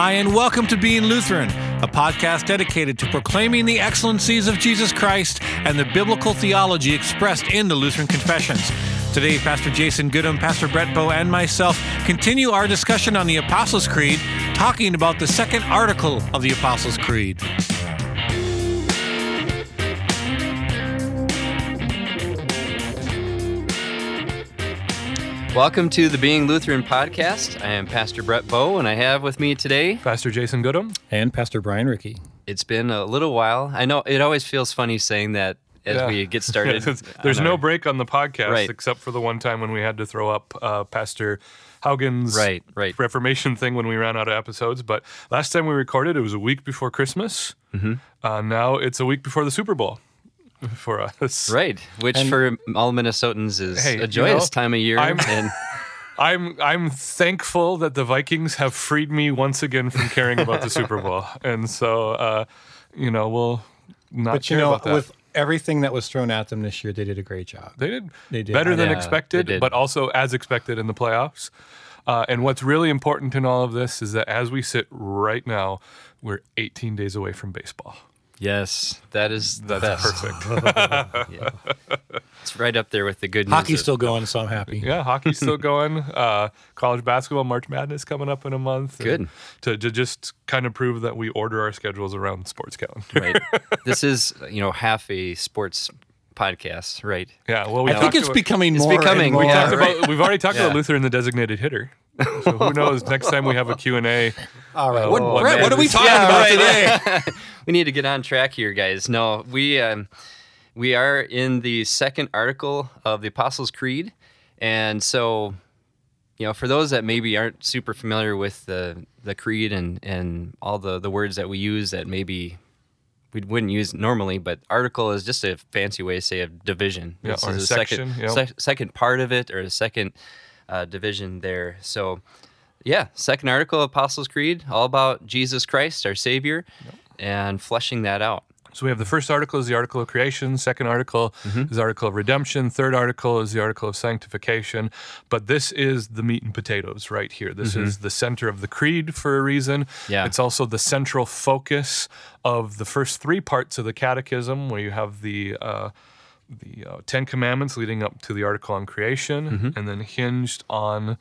Hi, and welcome to Being Lutheran, a podcast dedicated to proclaiming the excellencies of Jesus Christ and the biblical theology expressed in the Lutheran confessions. Today, Pastor Jason Goodham, Pastor Brett Bow, and myself continue our discussion on the Apostles' Creed, talking about the second article of the Apostles' Creed. Welcome to the Being Lutheran podcast. I am Pastor Brett Bowe, and I have with me today. Pastor Jason Goodham. And Pastor Brian Ricky. It's been a little while. I know it always feels funny saying that as Yeah. we get started. There's no our- break on the podcast Right. except for the one time when we had to throw up uh, Pastor Haugen's Right, right. Reformation thing when we ran out of episodes. But last time we recorded, it was a week before Christmas. Mm-hmm. Uh, now it's a week before the Super Bowl for us. Right, which for all Minnesotans is Hey, a joyous know, time of year. I'm- and I'm I'm thankful that the Vikings have freed me once again from caring about the Super Bowl, and so uh, you know we'll not But you care know, about that. with everything that was thrown at them this year, they did a great job. They did, They did. better than Yeah, expected, but also as expected in the playoffs. Uh, and what's really important in all of this is that as we sit right now, we're 18 days away from baseball. Yes, that is the That's best. perfect. Yeah. It's right up there with the good news. Hockey's of- still going, so I'm happy. yeah, hockey's still going. Uh, college basketball, March Madness coming up in a month. Good. To, to just kind of prove that we order our schedules around sports calendar. right. This is you know half a sports podcast, right? Yeah, well, we I think it's about- becoming It's more. and becoming- we more. talked talked about- we've already talked Yeah. about Luther and the designated hitter. So who knows? Next time we have a Q&A. All right. What, Oh, Brett, what are we talking Yeah, about right. today? we need to get on track here, guys. No, we um, we are in the second article of the Apostles' Creed, and so you know, for those that maybe aren't super familiar with the the creed and and all the the words that we use that maybe we wouldn't use normally, but article is just a fancy way to say of division. Yeah, This or is a section, second yep. sec- second part of it or the second uh, division there. So yeah, second article, Apostles' Creed, all about Jesus Christ, our Savior, and fleshing that out. So we have the first article is the article of creation, second article Mm-hmm. is the article of redemption, third article is the article of sanctification. But this is the meat and potatoes right here. This is the center of the creed for a reason. Mm-hmm. Yeah. It's also the central focus of the first three parts of the catechism, where you have the uh, the uh, Ten Commandments leading up to the article on creation, Mm-hmm. and then hinged on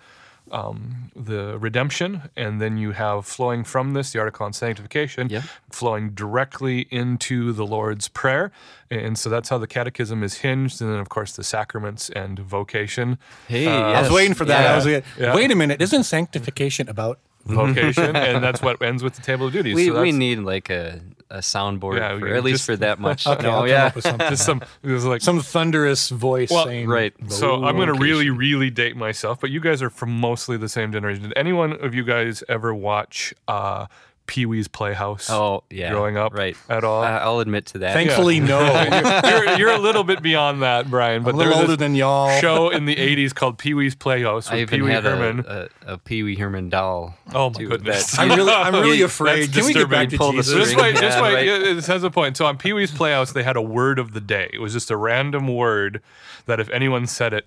um, the redemption, and then you have flowing from this the article on sanctification, Yeah. flowing directly into the Lord's Prayer. And so that's how the catechism is hinged. And then, of course, the sacraments and vocation. Hey, I was waiting for that. I was like, Yeah. wait a minute. Isn't sanctification about? Vocation, and that's what ends with the table of duties. We, so we need like a, a soundboard, Yeah, for, we at least just- for that much. Okay, no, I'll come yeah. up with something. just some. It was like Some thunderous voice Well, saying, right. So I'm going to really, really date myself, but you guys are from mostly the same generation. Did anyone of you guys ever watch uh, Pee Wee's Playhouse? Oh, yeah. growing up right. at all? I- I'll admit to that. Thankfully, no. you're, you're a little bit beyond that, Brian. But a little older than y'all. show in the '80s called Pee Wee's Playhouse I with Pee Wee Herman. a, a, a Pee Wee Herman doll. oh my too, goodness! I'm really, I'm really afraid. that's Can we get back to Pull the Jesus? This way, this Yeah, way, right. yeah, this has a point. So on Pee Wee's Playhouse, they had a word of the day. It was just a random word that if anyone said it,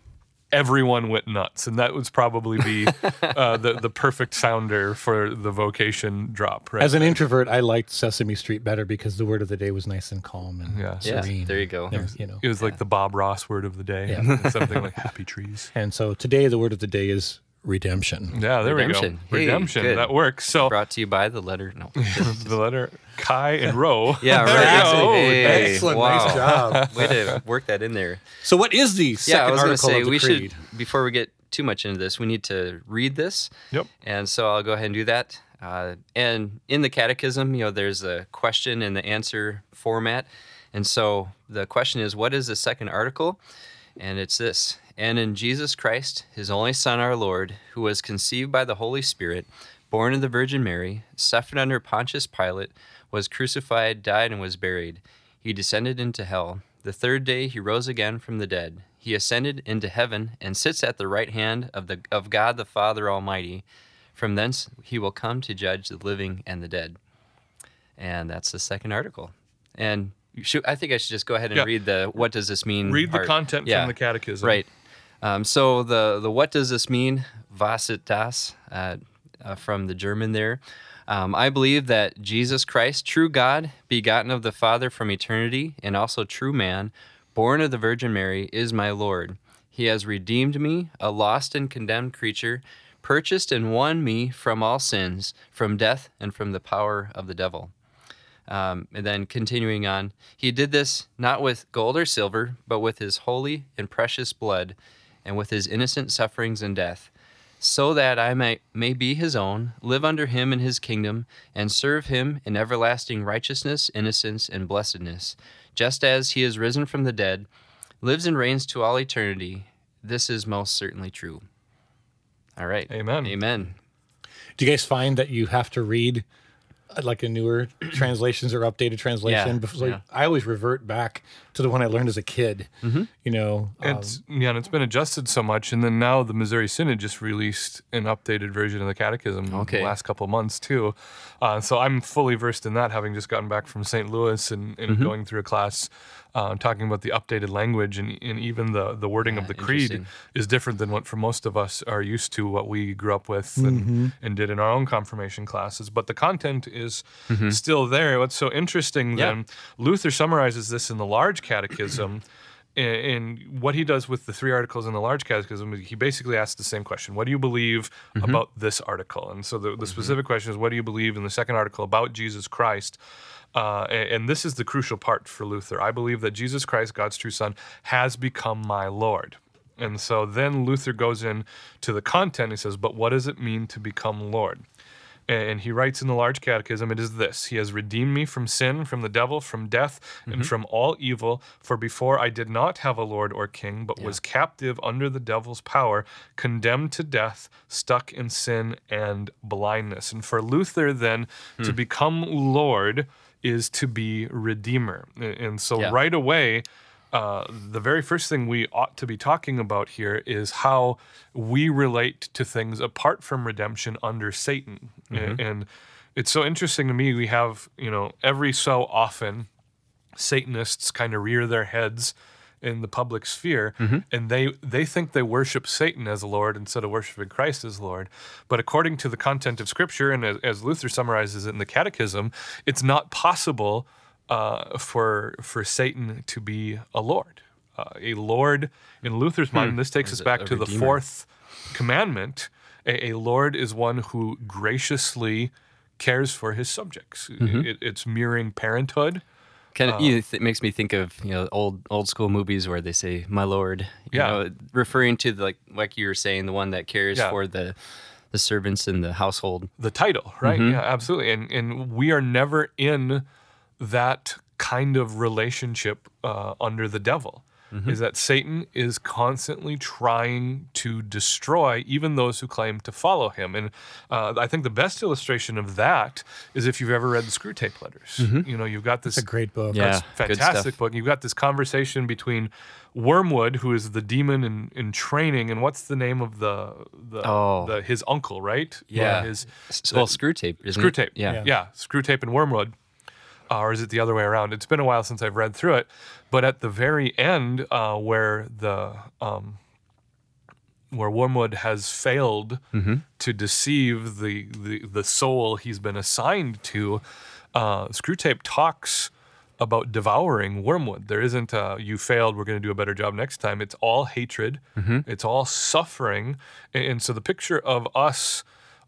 everyone went nuts, and that would probably be uh, the the perfect sounder for the vocation drop. Right? As an introvert, I liked Sesame Street better because the word of the day was nice and calm and Yeah. Yeah, serene. there you go. There- you know. it was like the Bob Ross word of the day, Yeah. something like happy trees. And so today, the word of the day is redemption. Yeah, there Redemption. we Hey, go. Redemption. good. that works. So Brought to you by the letter. No. the letter Chi and Rho. Yeah, There right. we go. Hey, Excellent, wow. nice job. Way to work that in there. So, what is the second yeah, I was going to article say of the we creed? should before we get too much into this, we need to read this. Yep. And so I'll go ahead and do that. Uh, and in the catechism, you know, there's a question and the answer format. And so the question is, what is the second article? And it's this And in Jesus Christ, his only Son, our Lord, who was conceived by the Holy Spirit, born of the Virgin Mary, suffered under Pontius Pilate, was crucified, died, and was buried. He descended into hell. The third day he rose again from the dead. He ascended into heaven and sits at the right hand of, the, of God the Father Almighty. From thence he will come to judge the living and the dead. And that's the second article. And should, I think I should just go ahead and Yeah. read the what does this mean? Read the content Yeah. from the catechism. Right. Um, so the the what does this mean? Was it das? Uh, uh, from the German there. Um, I believe that Jesus Christ, true God, begotten of the Father from eternity, and also true man, born of the Virgin Mary, is my Lord. He has redeemed me, a lost and condemned creature, purchased and won me from all sins, from death, and from the power of the devil. Um, and then continuing on, he did this not with gold or silver, but with his holy and precious blood, and with his innocent sufferings and death, so that I may, may be his own, live under him in his kingdom, and serve him in everlasting righteousness, innocence, and blessedness, just as he is risen from the dead, lives and reigns to all eternity. This is most certainly true. All right. Amen. Amen. Do you guys find that you have to read like a newer translations or updated translation? Yeah, Before, yeah. I always revert back to the one I learned as a kid. Mm-hmm. You know, um, yeah, and it's been adjusted so much, and then now the Missouri Synod just released an updated version of the Catechism Okay. the last couple of months too. Uh, so I'm fully versed in that, having just gotten back from St. Louis and, and Mm-hmm. going through a class uh, talking about the updated language and, and even the the wording of the creed is different than what for most of us are used to, what we grew up with Mm-hmm. and, and did in our own confirmation classes. But the content is still there. What's so interesting Mm-hmm. Yeah. then, Luther summarizes this in the Large Catechism. And- And what he does with the three articles in the large catechism, he basically asks the same question: What do you believe Mm-hmm. about this article? And so the, the specific question is, What do you believe in the second article about Jesus Christ? Uh, a- and, this is the crucial part for Luther. I believe that Jesus Christ, God's true Son, has become my Lord. And so then Luther goes in to the content. He says, But what does it mean to become Lord? And he writes in the large catechism, it is this He has redeemed me from sin, from the devil, from death, and mm-hmm. from all evil. For before I did not have a Lord or king, but was captive under the devil's power, condemned to death, stuck in sin and blindness. And for Luther, then, to hmm. become Lord is to be Redeemer. And so Yeah. right away, uh, the very first thing we ought to be talking about here is how we relate to things apart from redemption under Satan. A- And it's so interesting to me. We have, you know, every so often, Satanists kind of rear their heads in the public sphere and they they think they worship Satan as Lord instead of worshiping Christ as Lord. But according to the content of Scripture and as, as Luther summarizes it in the Catechism, it's not possible uh, for for Satan to be a Lord. Uh, a Lord in Luther's mind, this takes us back to the fourth commandment. A, a Lord is one who graciously cares for his subjects. It, it's mirroring parenthood. Kind of, know, it makes me think of you know old old school movies where they say "my lord," you Yeah. know, referring to the, like like you were saying, the one that cares Yeah. for the the servants in the household. the title, right? Yeah, absolutely. And and we are never in that kind of relationship uh, under the devil. Is that Satan is constantly trying to destroy even those who claim to follow him, and uh, I think the best illustration of that is if you've ever read the Screwtape Letters. You know, you've got this it's a great book. Yeah. fantastic book. You've got this conversation between Wormwood, who is the demon in, in training, and what's the name of the the, Oh. the his uncle, right? Yeah. his S- well, Screwtape, screw it? tape. Yeah. yeah, Screwtape and Wormwood. Uh, or is it the other way around? It's been a while since I've read through it, but at the very end, uh, where the um, where Wormwood has failed Mm-hmm. to deceive the, the the soul he's been assigned to, uh, Screwtape talks about devouring Wormwood. There isn't a, you failed, we're going to do a better job next time. It's all hatred, Mm-hmm. it's all suffering, and, and so the picture of us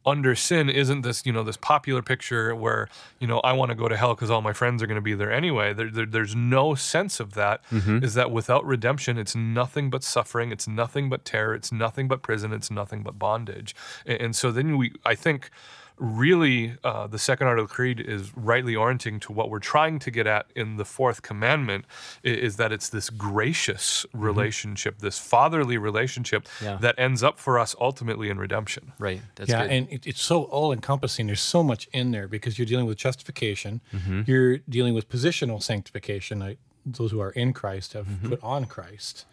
under sin isn't this you know this popular picture where you know I want to go to hell because all my friends are going to be there anyway. There, there- there's no sense of that. Mm-hmm. Is that without redemption, it's nothing but suffering. It's nothing but terror. It's nothing but prison. It's nothing but bondage. And, and so then we, I think, really uh, the second art of the creed is rightly orienting to what we're trying to get at in the fourth commandment i- is that it's this gracious relationship this fatherly relationship Yeah. that ends up for us ultimately in redemption Right. That's yeah, good. and it, it's so all encompassing. There's so much in there because you're dealing with justification, Mm-hmm. you're dealing with positional sanctification. Like those who are in Christ have Mm-hmm. put on Christ,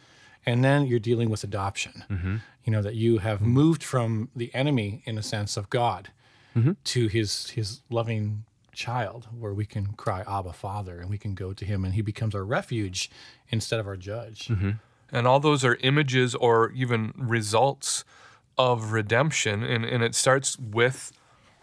and then you're dealing with adoption. Mm-hmm. You know that you have moved from the enemy in a sense of God Mm-hmm. to His His loving child, where we can cry Abba, Father, and we can go to Him, and He becomes our refuge instead of our judge. Mm-hmm. and all those are images or even results of redemption, and, and it starts with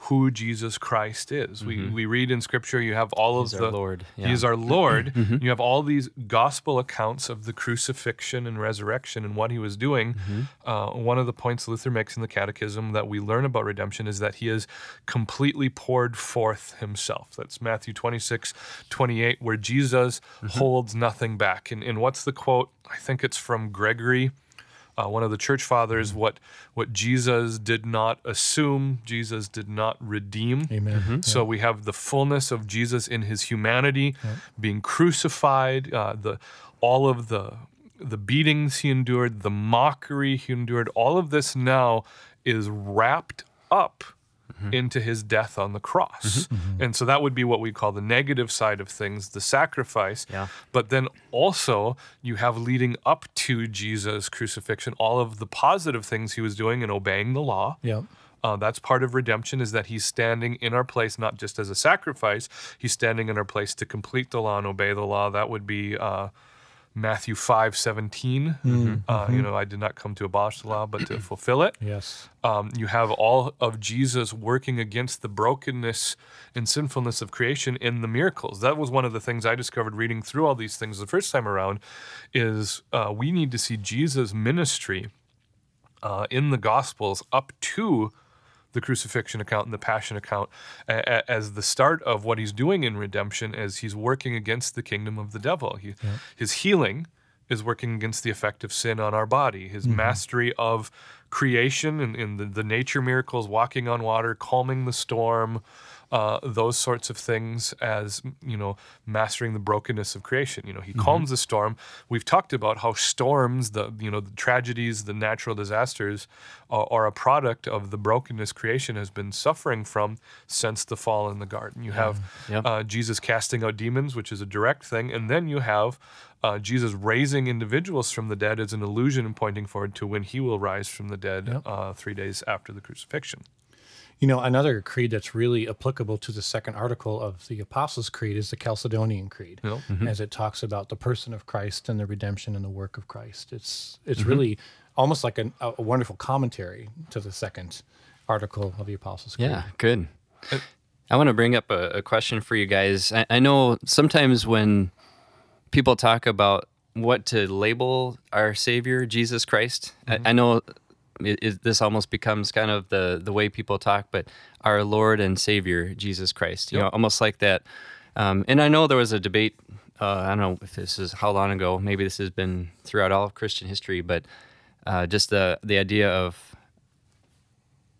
who Jesus Christ is. We, we read in Scripture, you have all Mm-hmm. He's of the Lord, He yeah. Mm-hmm. is our Lord. You have all these gospel accounts of the crucifixion and resurrection and what He was doing. Mm-hmm. Uh, one of the points Luther makes in the Catechism that we learn about redemption is that He has completely poured forth Himself. That's Matthew 26, 28, where Jesus Mm-hmm. holds nothing back. And, and what's the quote? I think it's from Gregory uh, one of the church fathers, what what Jesus did not assume, Jesus did not redeem. Amen. So we have the fullness of Jesus in his humanity, being crucified, uh, the all of the the beatings he endured, the mockery he endured. All of this now is wrapped up into his death on the cross. And so that would be what we call the negative side of things, the sacrifice. Yeah. But then also you have leading up to Jesus' crucifixion all of the positive things he was doing and obeying the law. Yep. Uh, that's part of redemption is that he's standing in our place, not just as a sacrifice. He's standing in our place to complete the law and obey the law. That would be uh, Matthew five seventeen. Uh, you know, I did not come to abolish the law, but to fulfill it. Yes. Um, you have all of Jesus working against the brokenness and sinfulness of creation in the miracles. That was one of the things I discovered reading through all these things the first time around. Is uh, we need to see Jesus' ministry uh, in the Gospels up to the crucifixion account and the passion account a- a- as the start of what he's doing in redemption as he's working against the kingdom of the devil. He, His healing is working against the effect of sin on our body. His mm-hmm. mastery of creation and, and the, the nature miracles, walking on water, calming the storm, uh, those sorts of things as you know mastering the brokenness of creation you know he calms the storm we've talked about how storms the you know the tragedies the natural disasters are, are a product of the brokenness creation has been suffering from since the fall in the garden you have Yeah. uh, jesus casting out demons which is a direct thing and then you have uh, Jesus raising individuals from the dead as an illusion pointing forward to when he will rise from the dead Yep. uh, three days after the crucifixion. You know, another creed that's really applicable to the second article of the Apostles' Creed is the Chalcedonian Creed, Yep. Mm-hmm. as it talks about the person of Christ and the redemption and the work of Christ. It's it's mm-hmm. really almost like an, a, a wonderful commentary to the second article of the Apostles' Creed. Yeah, good. I want to bring up a, a question for you guys. I, I know sometimes when people talk about what to label our Savior, Jesus Christ, I, mm-hmm. I know it, it, this almost becomes kind of the, the way people talk, but our Lord and Savior, Jesus Christ, you know, almost like that. Um, and I know there was a debate. Uh, I don't know if this is how long ago. Maybe this has been throughout all of Christian history, but uh, just the the idea of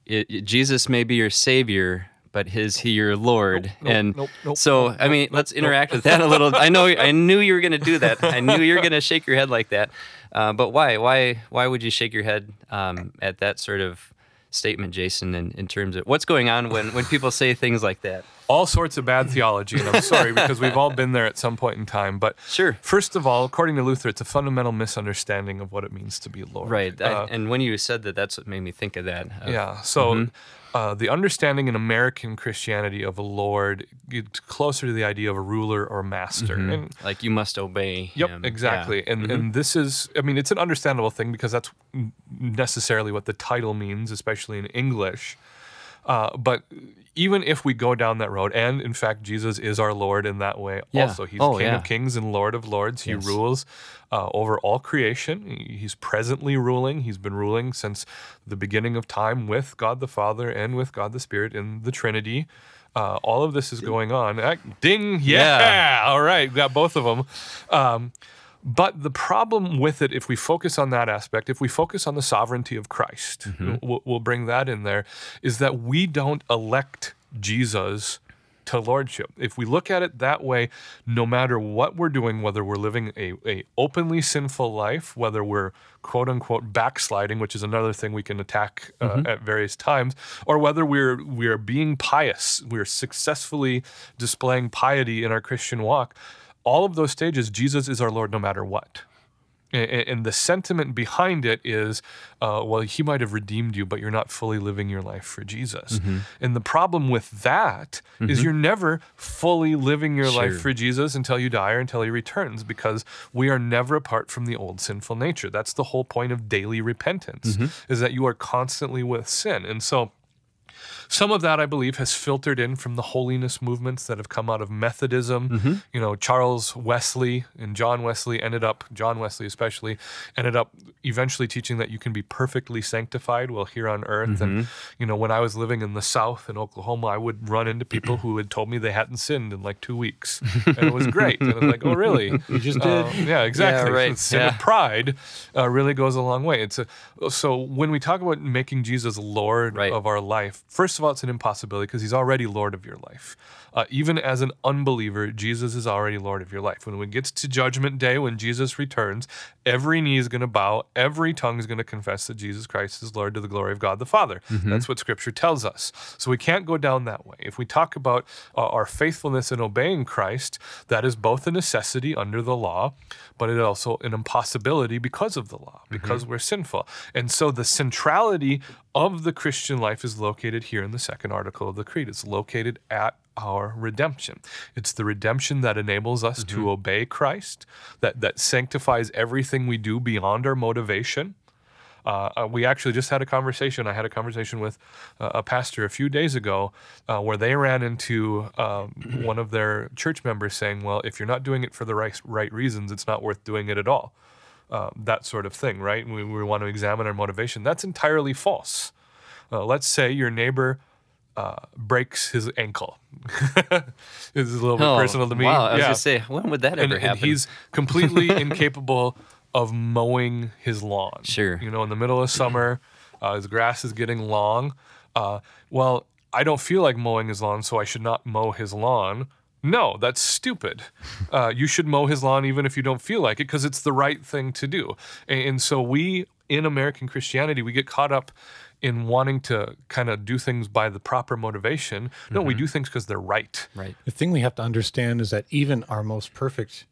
it- Jesus may be your savior, but his he your Lord? nope, and nope, nope, so, I mean, let's interact with that a little. I know, I knew you were going to do that. I knew you were going to shake your head like that. Uh, but why? Why? Why would you shake your head um, at that sort of statement, Jason? In, in terms of what's going on when when people say things like that? all sorts of bad theology, and I'm sorry because we've all been there at some point in time. But Sure. first of all, according to Luther, it's a fundamental misunderstanding of what it means to be Lord. Right. I, Uh, and when you said that, that's what made me think of that. of- yeah. So. Mm-hmm. Uh, the understanding in American Christianity of a Lord gets closer to the idea of a ruler or master. And Like you must obey. Yep, him. exactly. Yeah. Mm-hmm. And and this is, I mean, it's an understandable thing because that's necessarily what the title means, especially in English. Uh, but even if we go down that road, and in fact, Jesus is our Lord in that way. Yeah. Also, He's Oh, King yeah. of Kings and Lord of Lords. He Yes. rules uh, over all creation. He's presently ruling. He's been ruling since the beginning of time with God the Father and with God the Spirit in the Trinity. Uh, all of this is going on. Uh, ding! Yeah. Yeah. All right, got both of them. Um, but the problem with it, if we focus on that aspect, if we focus on the sovereignty of Christ, we'll, we'll bring that in there, is that we don't elect Jesus to lordship. If we look at it that way, no matter what we're doing, whether we're living a, a openly sinful life, whether we're quote unquote backsliding, which is another thing we can attack uh, at various times, or whether we're we're being pious, we're successfully displaying piety in our Christian walk, all of those stages, Jesus is our Lord no matter what. And the sentiment behind it is, uh, well, he might have redeemed you, but you're not fully living your life for Jesus. Mm-hmm. And the problem with that is you're never fully living your life for Jesus until you die or until he returns, because we are never apart from the old sinful nature. That's the whole point of daily repentance, Mm-hmm. is that you are constantly with sin. And so, some of that, I believe, has filtered in from the holiness movements that have come out of Methodism. Mm-hmm. You know, Charles Wesley and John Wesley ended up, John Wesley especially, ended up eventually teaching that you can be perfectly sanctified while here on earth. And, Mm-hmm. you know, when I was living in the South in Oklahoma, I would run into people who had told me they hadn't sinned in like two weeks. And it was great. And I was like, oh, really? You just Uh, did. yeah, exactly. right. The sin Yeah. of pride uh, really goes a long way. It's a, so when we talk about making Jesus Lord Right. of our life, first of all, it's an impossibility because He's already Lord of your life. Uh, even as an unbeliever, Jesus is already Lord of your life. When it gets to Judgment Day, when Jesus returns, every knee is going to bow, every tongue is going to confess that Jesus Christ is Lord to the glory of God the Father. That's what Scripture tells us. So we can't go down that way. If we talk about uh, our faithfulness in obeying Christ, that is both a necessity under the law, but it also an impossibility because of the law, because we're sinful. And so the centrality of the Christian life is located here in the second article of the Creed. It's located at our redemption. It's the redemption that enables us to obey Christ, that, that sanctifies everything we do beyond our motivation. Uh, uh, we actually just had a conversation. I had a conversation with uh, a pastor a few days ago uh, where they ran into um, one of their church members saying, Well, if you're not doing it for the right, right reasons, it's not worth doing it at all. Uh, that sort of thing, right? We, we want to examine our motivation. That's entirely false. Uh, let's say your neighbor uh, breaks his ankle. this is a little bit Oh, personal to me. Wow, I was Yeah gonna say, when would that and, ever and happen? he's completely incapable of mowing his lawn. Sure. You know, in the middle of summer, uh, his grass is getting long. Uh, well, I don't feel like mowing his lawn, so I should not mow his lawn. No, that's stupid. Uh, you should mow his lawn even if you don't feel like it because it's the right thing to do. And, and so we, in American Christianity, we get caught up in wanting to kind of do things by the proper motivation. No, we do things because they're right. right. The thing we have to understand is that even our most perfect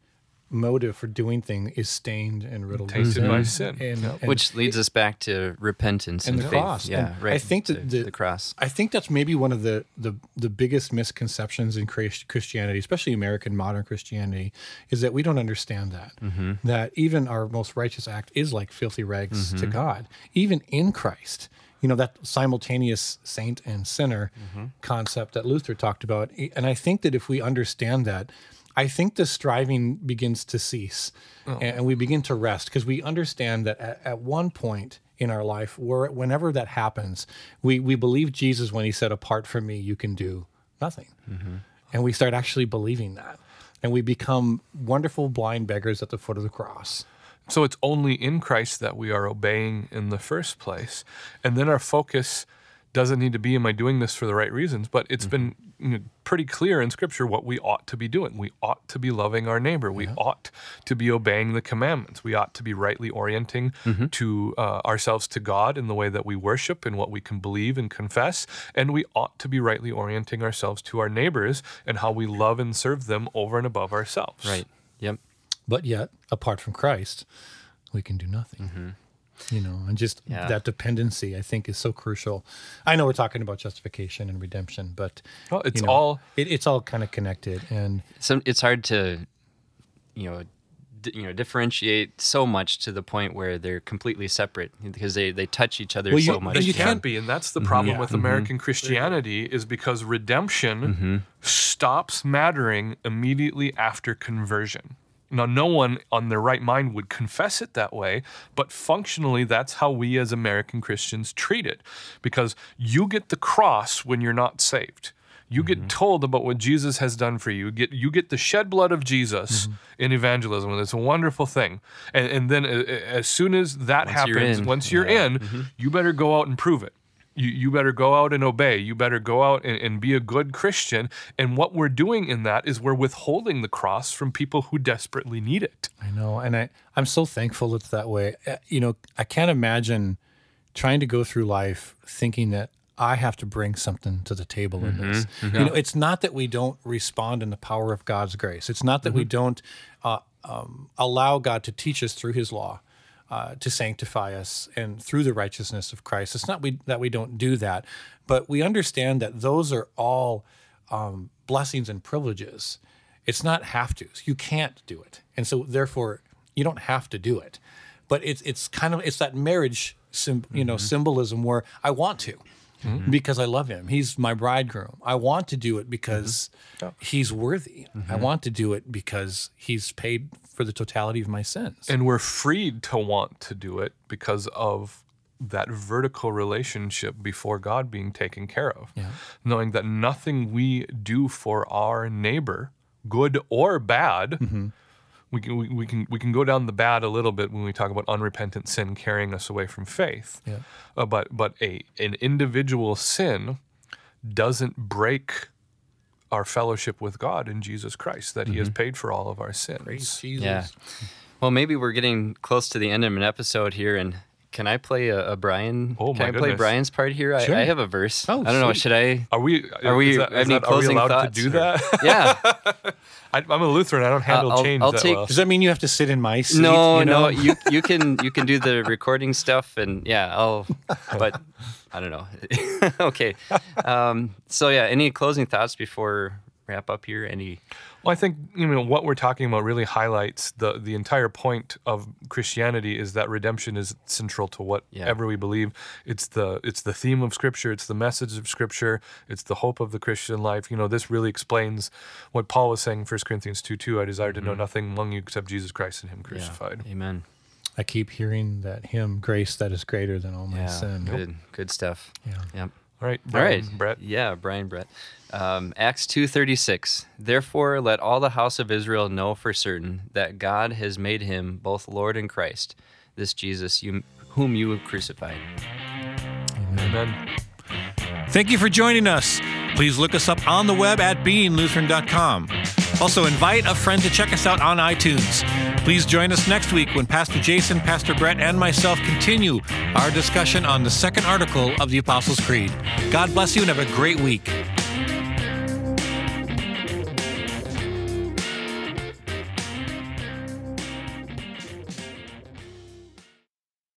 motive for doing thing is stained and riddled with Tainted by sin. And, and Which leads us back to repentance and and, the faith. cross. Yeah, And right. I think that to the, the cross. I think that's maybe one of the the, the biggest misconceptions in Christianity, especially American modern Christianity, is that we don't understand that Mm-hmm. that even our most righteous act is like filthy rags Mm-hmm. to God, even in Christ. You know that simultaneous saint and sinner Mm-hmm. concept that Luther talked about, and I think that if we understand that, I think the striving begins to cease, Oh. and we begin to rest because we understand that at, at one point in our life, where whenever that happens, we we believe Jesus when He said, "Apart from me, you can do nothing," Mm-hmm. and we start actually believing that, and we become wonderful blind beggars at the foot of the cross. So it's only in Christ that we are obeying in the first place. And then our focus doesn't need to be, am I doing this for the right reasons? But it's been you know, pretty clear in Scripture what we ought to be doing. We ought to be loving our neighbor. We ought to be obeying the commandments. We ought to be rightly orienting to uh, ourselves to God in the way that we worship and what we can believe and confess. And we ought to be rightly orienting ourselves to our neighbors and how we love and serve them over and above ourselves. Right. Yep. But yet, apart from Christ, we can do nothing. Mm-hmm. You know, and just Yeah. that dependency, I think, is so crucial. I know we're talking about justification and redemption, but Well, it's you know, all it, it's all kind of connected. And Some it's hard to, you know, d- you know, differentiate so much to the point where they're completely separate because they they touch each other Well, you- so much. They you can't can't- be, and that's the mm-hmm. problem Yeah. with mm-hmm. American Christianity is because redemption stops mattering immediately after conversion. Now, no one on their right mind would confess it that way, but functionally, that's how we as American Christians treat it, because you get the cross when you're not saved. You get told about what Jesus has done for you. You get you get the shed blood of Jesus in evangelism, and it's a wonderful thing. And, and then, uh, uh, as soon as that Once you're happens, in. once you're in, you better go out and prove it. You, you better go out and obey. You better go out and, and be a good Christian. And what we're doing in that is we're withholding the cross from people who desperately need it. I know, and I I'm so thankful it's that way. Uh, You know, I can't imagine trying to go through life thinking that I have to bring something to the table in this. You know, it's not that we don't respond in the power of God's grace. It's not that we don't uh, um, allow God to teach us through His law, uh, to sanctify us, and through the righteousness of Christ. It's not we, that we don't do that, but we understand that those are all um, blessings and privileges. It's not have tos. You can't do it, and so therefore you don't have to do it. But it's it's kind of it's that marriage, sim, you know, symbolism where I want to because I love him. He's my bridegroom. I want to do it because he's worthy. I want to do it because he's paid for the totality of my sins. And we're freed to want to do it because of that vertical relationship before God being taken care of. Knowing that nothing we do for our neighbor, good or bad, we can, we, we can we can go down the bad a little bit when we talk about unrepentant sin carrying us away from faith. Yeah. Uh, but but a an individual sin doesn't break our fellowship with God in Jesus Christ that He has mm-hmm. paid for all of our sins. Praise Jesus. Yeah. Well, maybe we're getting close to the end of an episode here, and can I play a, a Brian? Oh, can my I play goodness. Brian's part here? Sure. I, I have a verse. Oh, I don't know. sweet. Should I? Are we? Are we- Is that, is any that, are we closing allowed thoughts, to do or- that? Yeah. I, I'm a Lutheran. I don't handle I'll- change I'll that take- well. Does that mean you have to sit in my seat? no, you know? no. You you can you can do the recording stuff, and yeah, I'll. But I don't know. okay. Um, so yeah, any closing thoughts before wrap up here? Any? Well, I think you know what we're talking about really highlights the the entire point of Christianity is that redemption is central to whatever we believe. It's the it's the theme of Scripture. It's the message of Scripture. It's the hope of the Christian life. You know, this really explains what Paul was saying in 1 Corinthians two two. I desire to know mm-hmm. nothing among you except Jesus Christ and Him crucified. Amen. I keep hearing that hymn, grace that is greater than all my Yeah. sin. Good. Good stuff. Yeah. Yep. Right, Brian, right, Brett. Yeah, Brian Brett. Um, Acts two thirty six. Therefore, let all the house of Israel know for certain that God has made him both Lord and Christ, this Jesus you, whom you have crucified. Amen. Thank you for joining us. Please look us up on the web at beinglutheran.com. Also, invite a friend to check us out on iTunes. Please join us next week when Pastor Jason, Pastor Brett, and myself continue our discussion on the second article of the Apostles' Creed. God bless you and have a great week.